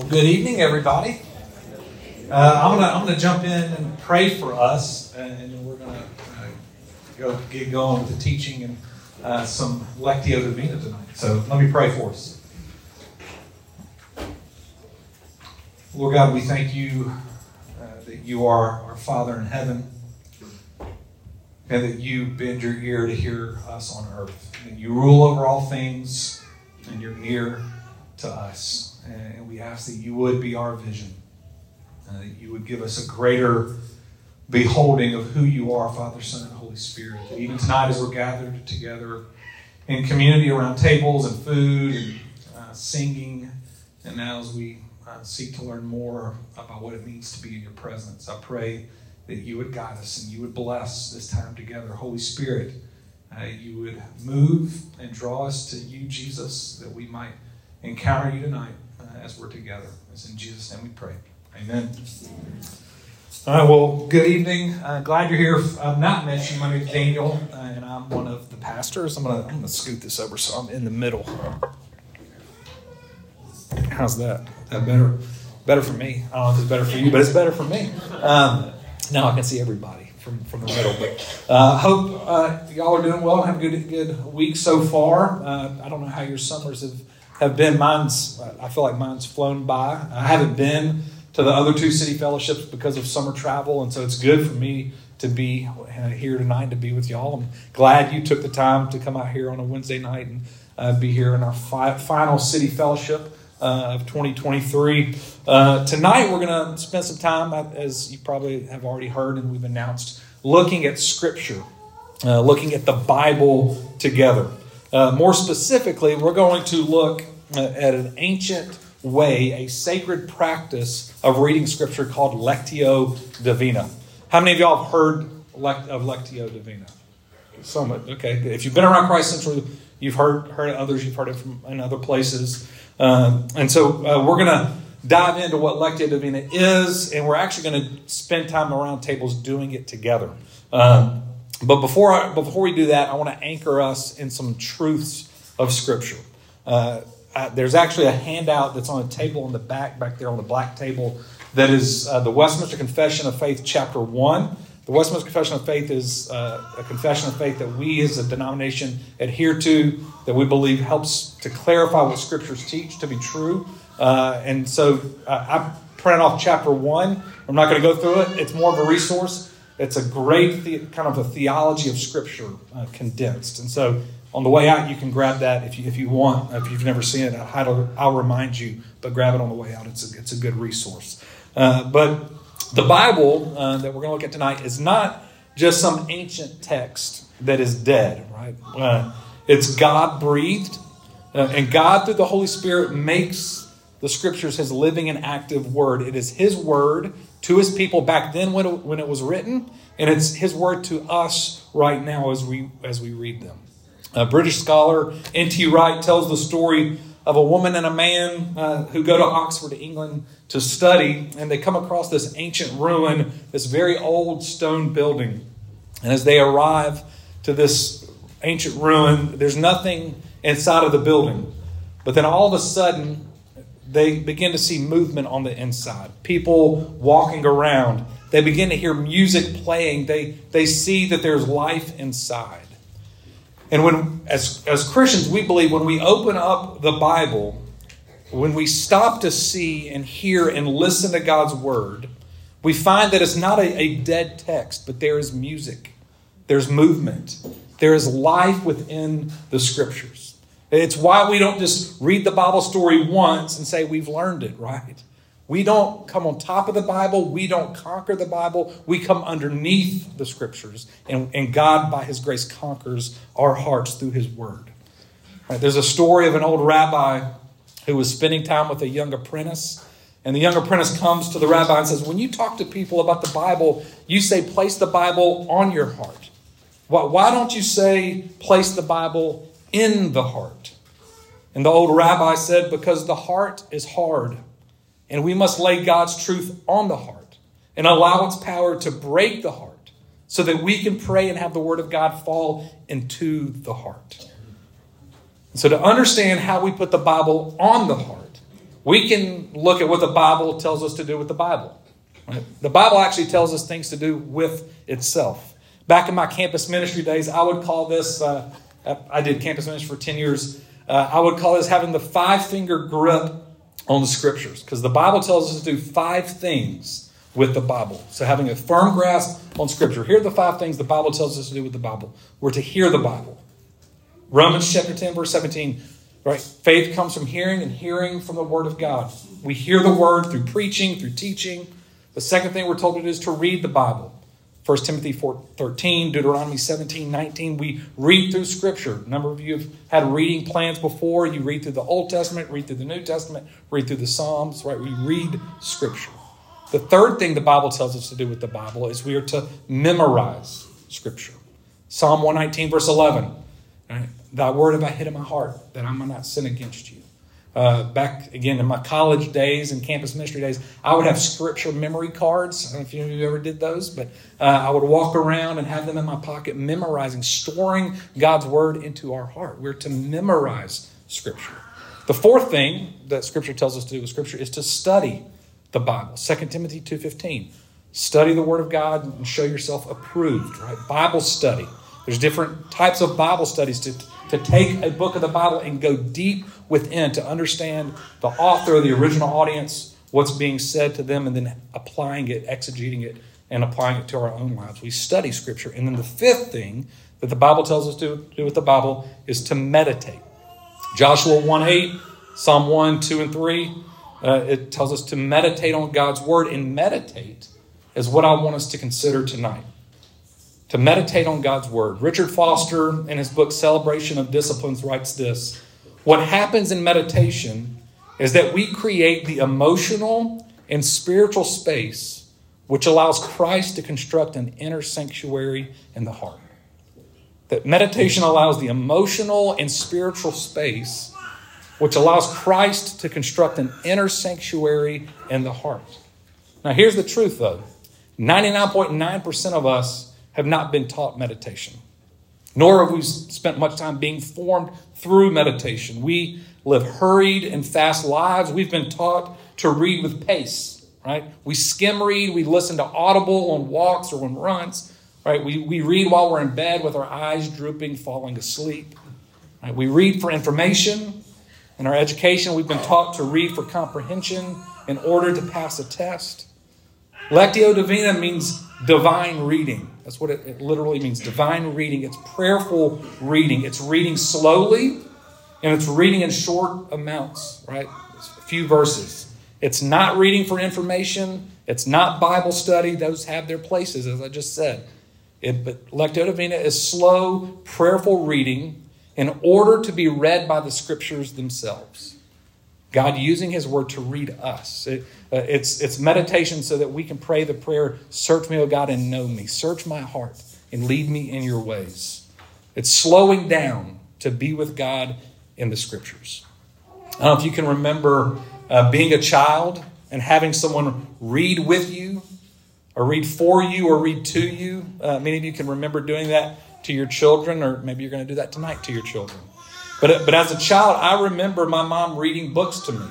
Well, good evening, everybody. Uh, I'm gonna I'm gonna jump in and pray for us, and we're gonna uh, go get going with the teaching and uh, some lectio divina tonight. So let me pray for us. Lord God, we thank you uh, that you are our Father in heaven, and that you bend your ear to hear us on earth. and you rule over all things, and you're near to us. And we ask that you would be our vision, uh, that you would give us a greater beholding of who you are, Father, Son, and Holy Spirit. That even tonight, as we're gathered together in community around tables and food and uh, singing, and now as we uh, seek to learn more about what it means to be in your presence, I pray that you would guide us and you would bless this time together. Holy Spirit, uh, you would move and draw us to you, Jesus, that we might encounter you tonight as we're together. It's in Jesus' name we pray. Amen. All right, well, good evening. Uh, glad you're here. I've not met you. My name Daniel, uh, and I'm one of the pastors. I'm going to I'm gonna scoot this over so I'm in the middle. How's that? That better? Better for me. I don't know if it's better for you, but it's better for me. Um, now I can see everybody from, from the middle. But uh, hope uh, y'all are doing well. Have a good good week so far. Uh, I don't know how your summers have have been. Mine's, I feel like mine's flown by. I haven't been to the other two city fellowships because of summer travel, and so it's good for me to be here tonight to be with y'all. I'm glad you took the time to come out here on a Wednesday night and uh, be here in our fi- final city fellowship. Uh, of 2023. Uh, tonight, we're going to spend some time, as you probably have already heard and we've announced, looking at Scripture, uh, looking at the Bible together. Uh, more specifically, we're going to look uh, at an ancient way, a sacred practice of reading Scripture called Lectio Divina. How many of y'all have heard of Lectio Divina? Some, okay. If you've been around Christ Central, you've heard heard others, you've heard it from in other places, um, and so uh, we're going to dive into what Lectio Divina is, and we're actually going to spend time around tables doing it together. Um, but before, I, before we do that, I want to anchor us in some truths of Scripture. Uh, uh, there's actually a handout that's on a table in the back, back there on the black table, that is uh, the Westminster Confession of Faith, chapter 1. The Westminster Confession of Faith is uh, a confession of faith that we as a denomination adhere to, that we believe helps to clarify what Scriptures teach to be true. Uh, and so uh, I printed off chapter 1. I'm not going to go through it, it's more of a resource. It's a great the, kind of a theology of Scripture uh, condensed. And so on the way out, you can grab that if you, if you want. If you've never seen it, I'll, I'll remind you, but grab it on the way out. It's a, it's a good resource. Uh, but the Bible uh, that we're going to look at tonight is not just some ancient text that is dead, right? Uh, it's God breathed, uh, and God, through the Holy Spirit, makes the scriptures his living and active word. It is his word to his people back then when it, when it was written, and it's his word to us right now as we as we read them. A British scholar N.T. Wright tells the story of a woman and a man uh, who go to Oxford, England, to study, and they come across this ancient ruin, this very old stone building. And as they arrive to this ancient ruin, there's nothing inside of the building. But then all of a sudden, they begin to see movement on the inside, people walking around. They begin to hear music playing. They, they see that there's life inside. And when, as, as Christians, we believe when we open up the Bible, when we stop to see and hear and listen to God's word, we find that it's not a, a dead text, but there is music, there's movement, there is life within the scriptures. It's why we don't just read the Bible story once and say we've learned it, right? We don't come on top of the Bible. We don't conquer the Bible. We come underneath the scriptures. And, and God, by His grace, conquers our hearts through His word. Right, there's a story of an old rabbi who was spending time with a young apprentice. And the young apprentice comes to the rabbi and says, When you talk to people about the Bible, you say, place the Bible on your heart. Why don't you say, place the Bible in the heart. And the old rabbi said, Because the heart is hard, and we must lay God's truth on the heart and allow its power to break the heart so that we can pray and have the word of God fall into the heart. so, to understand how we put the Bible on the heart, we can look at what the Bible tells us to do with the Bible. Right? The Bible actually tells us things to do with itself. Back in my campus ministry days, I would call this, uh, I did campus ministry for 10 years. Uh, I would call this having the five finger grip on the scriptures because the Bible tells us to do five things with the Bible. So having a firm grasp on scripture. Here are the five things the Bible tells us to do with the Bible. We're to hear the Bible. Romans chapter 10, verse 17. Right? Faith comes from hearing and hearing from the Word of God. We hear the Word through preaching, through teaching. The second thing we're told to do is to read the Bible. 1 Timothy 4, 13, Deuteronomy 17, 19. We read through Scripture. A number of you have had reading plans before. You read through the Old Testament, read through the New Testament, read through the Psalms, right? We read Scripture. The third thing the Bible tells us to do with the Bible is we are to memorize Scripture. Psalm 119, verse 11. Right? Thy word have I hid in my heart, that I might not sin against you. Uh, back again in my college days and campus ministry days, I would have scripture memory cards. I don't know if you ever did those, but uh, I would walk around and have them in my pocket, memorizing, storing God's word into our heart. We're to memorize scripture. The fourth thing that scripture tells us to do with scripture is to study the Bible. 2 Timothy 2.15. Study the word of God and show yourself approved, right? Bible study. There's different types of Bible studies to to take a book of the Bible and go deep within to understand the author, the original audience, what's being said to them, and then applying it, exegeting it, and applying it to our own lives. We study Scripture. And then the fifth thing that the Bible tells us to do with the Bible is to meditate. Joshua 1 8, Psalm 1, 2, and 3, uh, it tells us to meditate on God's Word, and meditate is what I want us to consider tonight to meditate on God's Word. Richard Foster, in his book Celebration of Disciplines, writes this What happens in meditation is that we create the emotional and spiritual space which allows Christ to construct an inner sanctuary in the heart. That meditation allows the emotional and spiritual space which allows Christ to construct an inner sanctuary in the heart. Now, here's the truth though 99.9% of us have not been taught meditation, nor have we spent much time being formed through meditation. We live hurried and fast lives. We've been taught to read with pace, right? We skim read, we listen to audible on walks or on runs, right? We, we read while we're in bed with our eyes drooping, falling asleep. Right? We read for information. In our education, we've been taught to read for comprehension in order to pass a test. Lectio Divina means divine reading. That's what it, it, literally means divine reading. It's prayerful reading. It's reading slowly and it's reading in short amounts, right? It's a few verses. It's not reading for information. It's not Bible study. Those have their places, as I just said. It, but Lectio Divina is slow, prayerful reading in order to be read by the scriptures themselves. God using His Word to read us. It, uh, it's, it's meditation so that we can pray the prayer Search me, O God, and know me. Search my heart and lead me in your ways. It's slowing down to be with God in the Scriptures. I don't know if you can remember uh, being a child and having someone read with you, or read for you, or read to you. Uh, many of you can remember doing that to your children, or maybe you're going to do that tonight to your children. But, but as a child, I remember my mom reading books to me.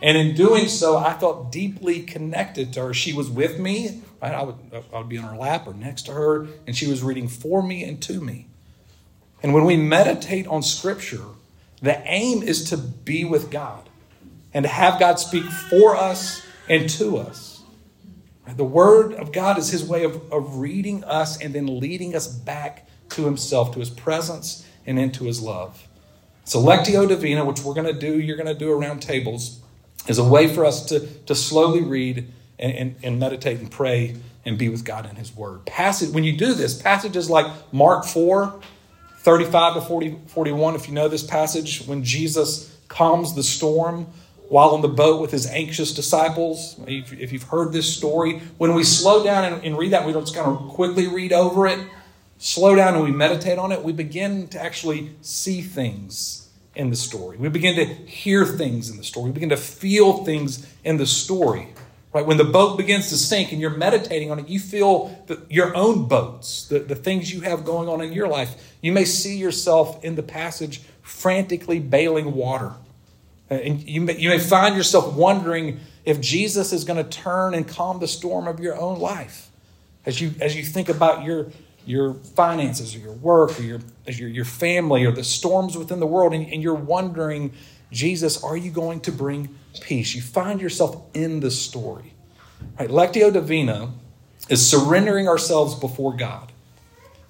And in doing so, I felt deeply connected to her. She was with me, right? I would, I would be on her lap or next to her, and she was reading for me and to me. And when we meditate on Scripture, the aim is to be with God and to have God speak for us and to us. The Word of God is His way of, of reading us and then leading us back to Himself, to His presence, and into His love. So, Lectio Divina, which we're going to do, you're going to do around tables, is a way for us to, to slowly read and, and, and meditate and pray and be with God in His Word. Passage, when you do this, passages like Mark 4, 35 to 40, 41, if you know this passage, when Jesus calms the storm while on the boat with his anxious disciples. If you've heard this story, when we slow down and, and read that, we don't just kind of quickly read over it slow down and we meditate on it, we begin to actually see things in the story. We begin to hear things in the story. We begin to feel things in the story. Right? When the boat begins to sink and you're meditating on it, you feel the, your own boats, the, the things you have going on in your life. You may see yourself in the passage frantically bailing water. Uh, and you may, you may find yourself wondering if Jesus is going to turn and calm the storm of your own life as you, as you think about your, your finances or your work or your, your, your family or the storms within the world, and, and you're wondering, Jesus, are you going to bring peace? You find yourself in the story. Right? Lectio Divina is surrendering ourselves before God.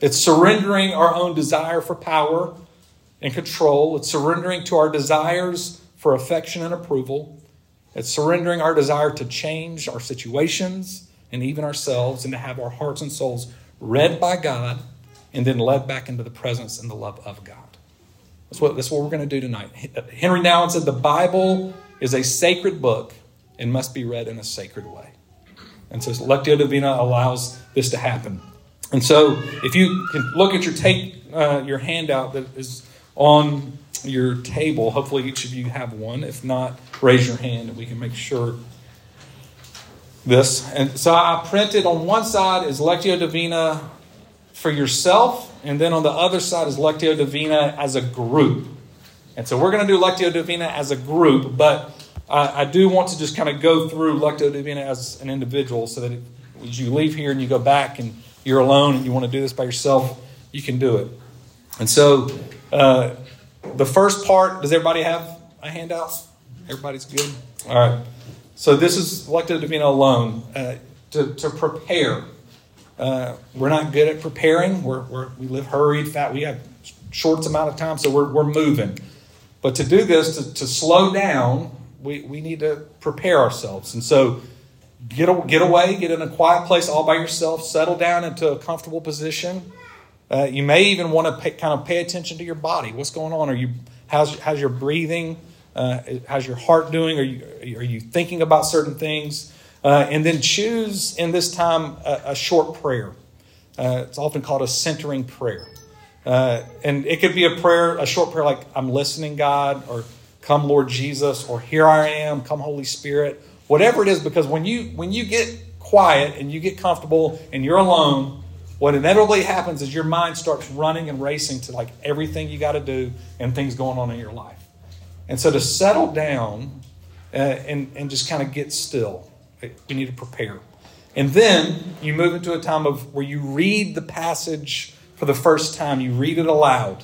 It's surrendering our own desire for power and control. It's surrendering to our desires for affection and approval. It's surrendering our desire to change our situations and even ourselves and to have our hearts and souls read by God and then led back into the presence and the love of God. That's what, that's what we're going to do tonight. Henri Nouwen said the Bible is a sacred book and must be read in a sacred way. And so Lectio Divina allows this to happen. And so if you can look at your take uh, your handout that is on your table, hopefully each of you have one. If not, raise your hand and we can make sure this. And so I printed on one side is Lectio Divina for yourself, and then on the other side is Lectio Divina as a group. And so we're going to do Lectio Divina as a group, but I, I do want to just kind of go through Lectio Divina as an individual so that as you leave here and you go back and you're alone and you want to do this by yourself, you can do it. And so uh, the first part, does everybody have a handout? Everybody's good? All right. So this is Lectio Divina alone uh, to, to prepare. Uh, we're not good at preparing. We're, we're, we live hurried, fat. We have short amount of time, so we're, we're moving. But to do this, to, to slow down, we, we need to prepare ourselves. And so get, a, get away, get in a quiet place all by yourself, settle down into a comfortable position. Uh, you may even want to pay, kind of pay attention to your body. What's going on? Are you how's, how's your breathing? Uh, how's your heart doing? Are you, are you thinking about certain things? Uh, and then choose in this time a, a short prayer. Uh, it's often called a centering prayer. Uh, and it could be a prayer, a short prayer like, I'm listening, God, or come, Lord Jesus, or here I am, come, Holy Spirit. Whatever it is, because when you when you get quiet and you get comfortable and you're alone, what inevitably happens is your mind starts running and racing to like everything you got to do and things going on in your life. And so to settle down uh, and, and just kind of get still, we need to prepare. And then you move into a time of where you read the passage for the first time. You read it aloud.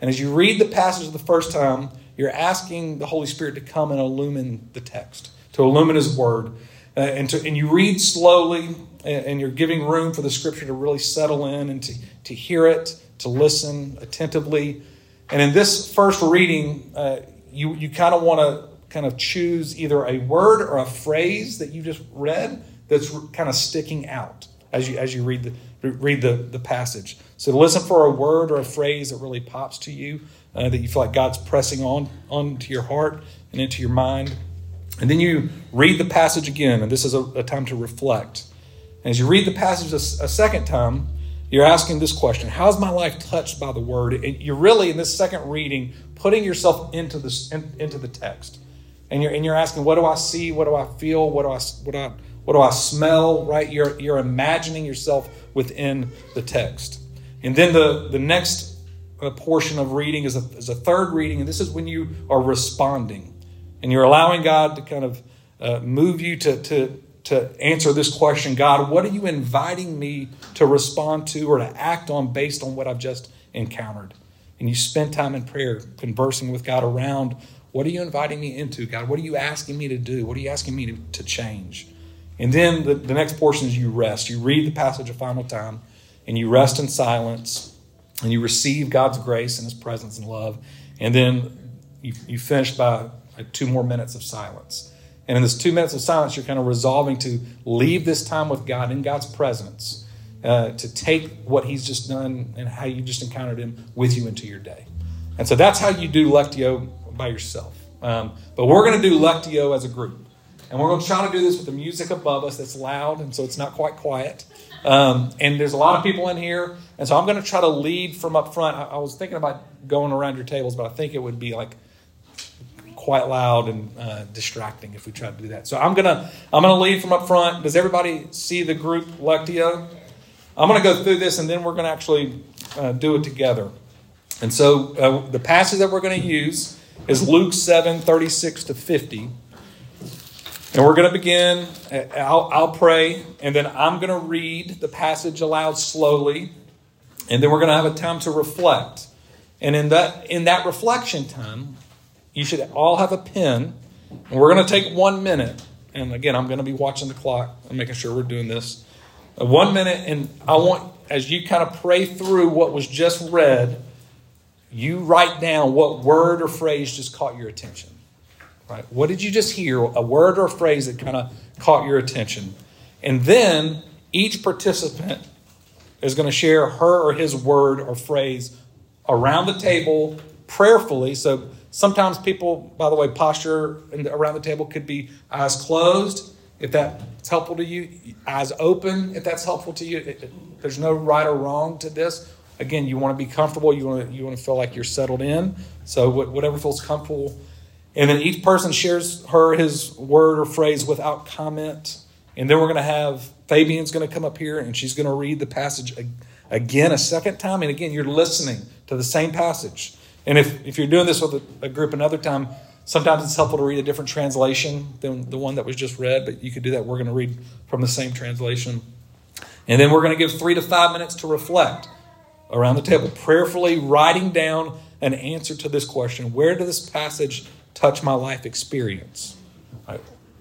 And as you read the passage the first time, you're asking the Holy Spirit to come and illumine the text, to illumine His Word. Uh, and, to, and you read slowly, and, and you're giving room for the Scripture to really settle in and to, to hear it, to listen attentively. And in this first reading, uh, you, you kind of want to kind of choose either a word or a phrase that you just read that's kind of sticking out as you as you read the read the, the passage. So listen for a word or a phrase that really pops to you, uh, that you feel like God's pressing on onto your heart and into your mind. And then you read the passage again, and this is a, a time to reflect. And as you read the passage a, a second time, you're asking this question How is my life touched by the word? And you're really, in this second reading, putting yourself into, this, in, into the text. And you're, and you're asking, What do I see? What do I feel? What do I, what do I, what do I smell? Right? You're, you're imagining yourself within the text. And then the, the next uh, portion of reading is a, is a third reading, and this is when you are responding. And you're allowing God to kind of uh, move you to, to, to answer this question God, what are you inviting me to respond to or to act on based on what I've just encountered? And you spend time in prayer, conversing with God around what are you inviting me into, God? What are you asking me to do? What are you asking me to, to change? And then the, the next portion is you rest. You read the passage a final time and you rest in silence and you receive God's grace and His presence and love. And then you, you finish by like two more minutes of silence. And in this two minutes of silence, you're kind of resolving to leave this time with God in God's presence, uh, to take what He's just done and how you just encountered Him with you into your day. And so that's how you do Lectio by yourself. Um, but we're going to do Lectio as a group. And we're going to try to do this with the music above us that's loud, and so it's not quite quiet. Um, and there's a lot of people in here, and so I'm going to try to lead from up front. I, I was thinking about going around your tables, but I think it would be like quite loud and uh, distracting if we try to do that. So I'm gonna I'm gonna lead from up front. Does everybody see the group Lectio? I'm gonna go through this and then we're gonna actually uh, do it together. And so uh, the passage that we're gonna use is Luke 7 36 to 50. And we're going to begin. I'll, I'll pray, and then I'm going to read the passage aloud slowly, and then we're going to have a time to reflect. And in that, in that reflection time, you should all have a pen, and we're going to take one minute. And again, I'm going to be watching the clock and making sure we're doing this. One minute, and I want, as you kind of pray through what was just read, you write down what word or phrase just caught your attention. Right? What did you just hear? A word or a phrase that kind of caught your attention. And then each participant is going to share her or his word or phrase around the table prayerfully. So sometimes people, by the way, posture around the table could be eyes closed, if that's helpful to you, eyes open, if that's helpful to you. It, it, there's no right or wrong to this. Again, you want to be comfortable. You want to you want to feel like you're settled in. So whatever feels comfortable and then each person shares her his word or phrase without comment. And then we're going to have Fabian's going to come up here and she's going to read the passage again a second time. And again, you're listening to the same passage. And if, if you're doing this with a, a group another time, sometimes it's helpful to read a different translation than the one that was just read, but you could do that. We're going to read from the same translation. And then we're going to give three to five minutes to reflect around the table, prayerfully writing down an answer to this question Where does this passage touch my life experience.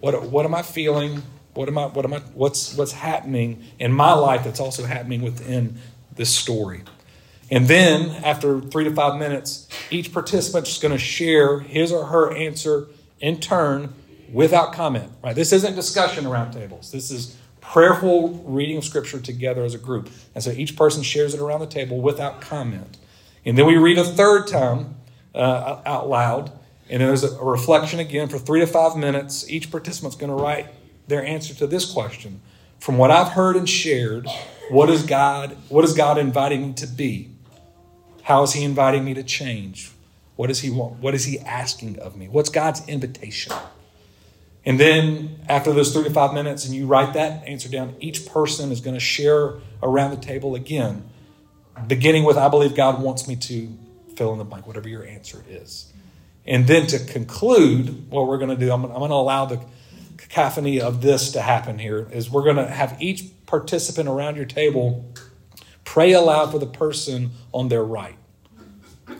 What, what am I feeling? What am I, what am I, what's, what's happening in my life that's also happening within this story? And then, after three to five minutes, each participant is going to share his or her answer in turn without comment. Right? This isn't discussion around tables. This is prayerful reading of Scripture together as a group. And so each person shares it around the table without comment. And then we read a third time uh, out loud. And then there's a reflection again for three to five minutes. Each participant's going to write their answer to this question. From what I've heard and shared, what is God, what is God inviting me to be? How is He inviting me to change? What does He want? What is He asking of me? What's God's invitation? And then after those three to five minutes, and you write that answer down, each person is going to share around the table again, beginning with, I believe God wants me to fill in the blank, whatever your answer is. And then to conclude, what we're going to do, I'm, I'm going to allow the cacophony of this to happen here, is we're going to have each participant around your table pray aloud for the person on their right.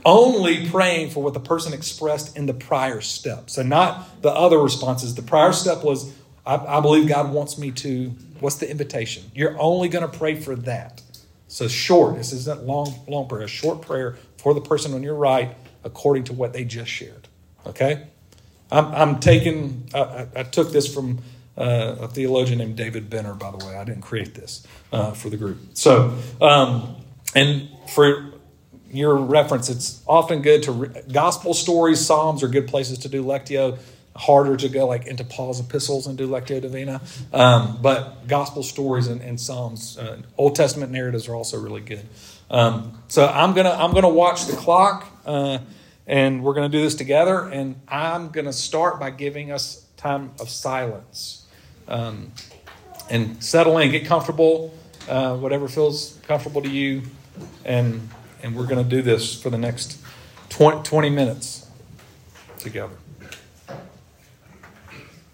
Only praying for what the person expressed in the prior step. So, not the other responses. The prior step was, I, I believe God wants me to. What's the invitation? You're only going to pray for that. So, short. This isn't long, long prayer. A short prayer for the person on your right according to what they just shared. Okay? I'm, I'm taking, I, I, took this from uh, a theologian named David Benner, by the way. I didn't create this uh, for the group. So, um, and for your reference, it's often good to, re- gospel stories, Psalms are good places to do Lectio. Harder to go like into Paul's epistles and do Lectio Divina. Um, but gospel stories and, and Psalms, uh, Old Testament narratives are also really good. Um, so I'm gonna I'm gonna watch the clock. Uh, and we're to do this together. And I'm to start by giving us time of silence. Um, and settle in, get comfortable, uh, whatever feels comfortable to you. And, and we're going to do this for the next 20, 20 minutes together.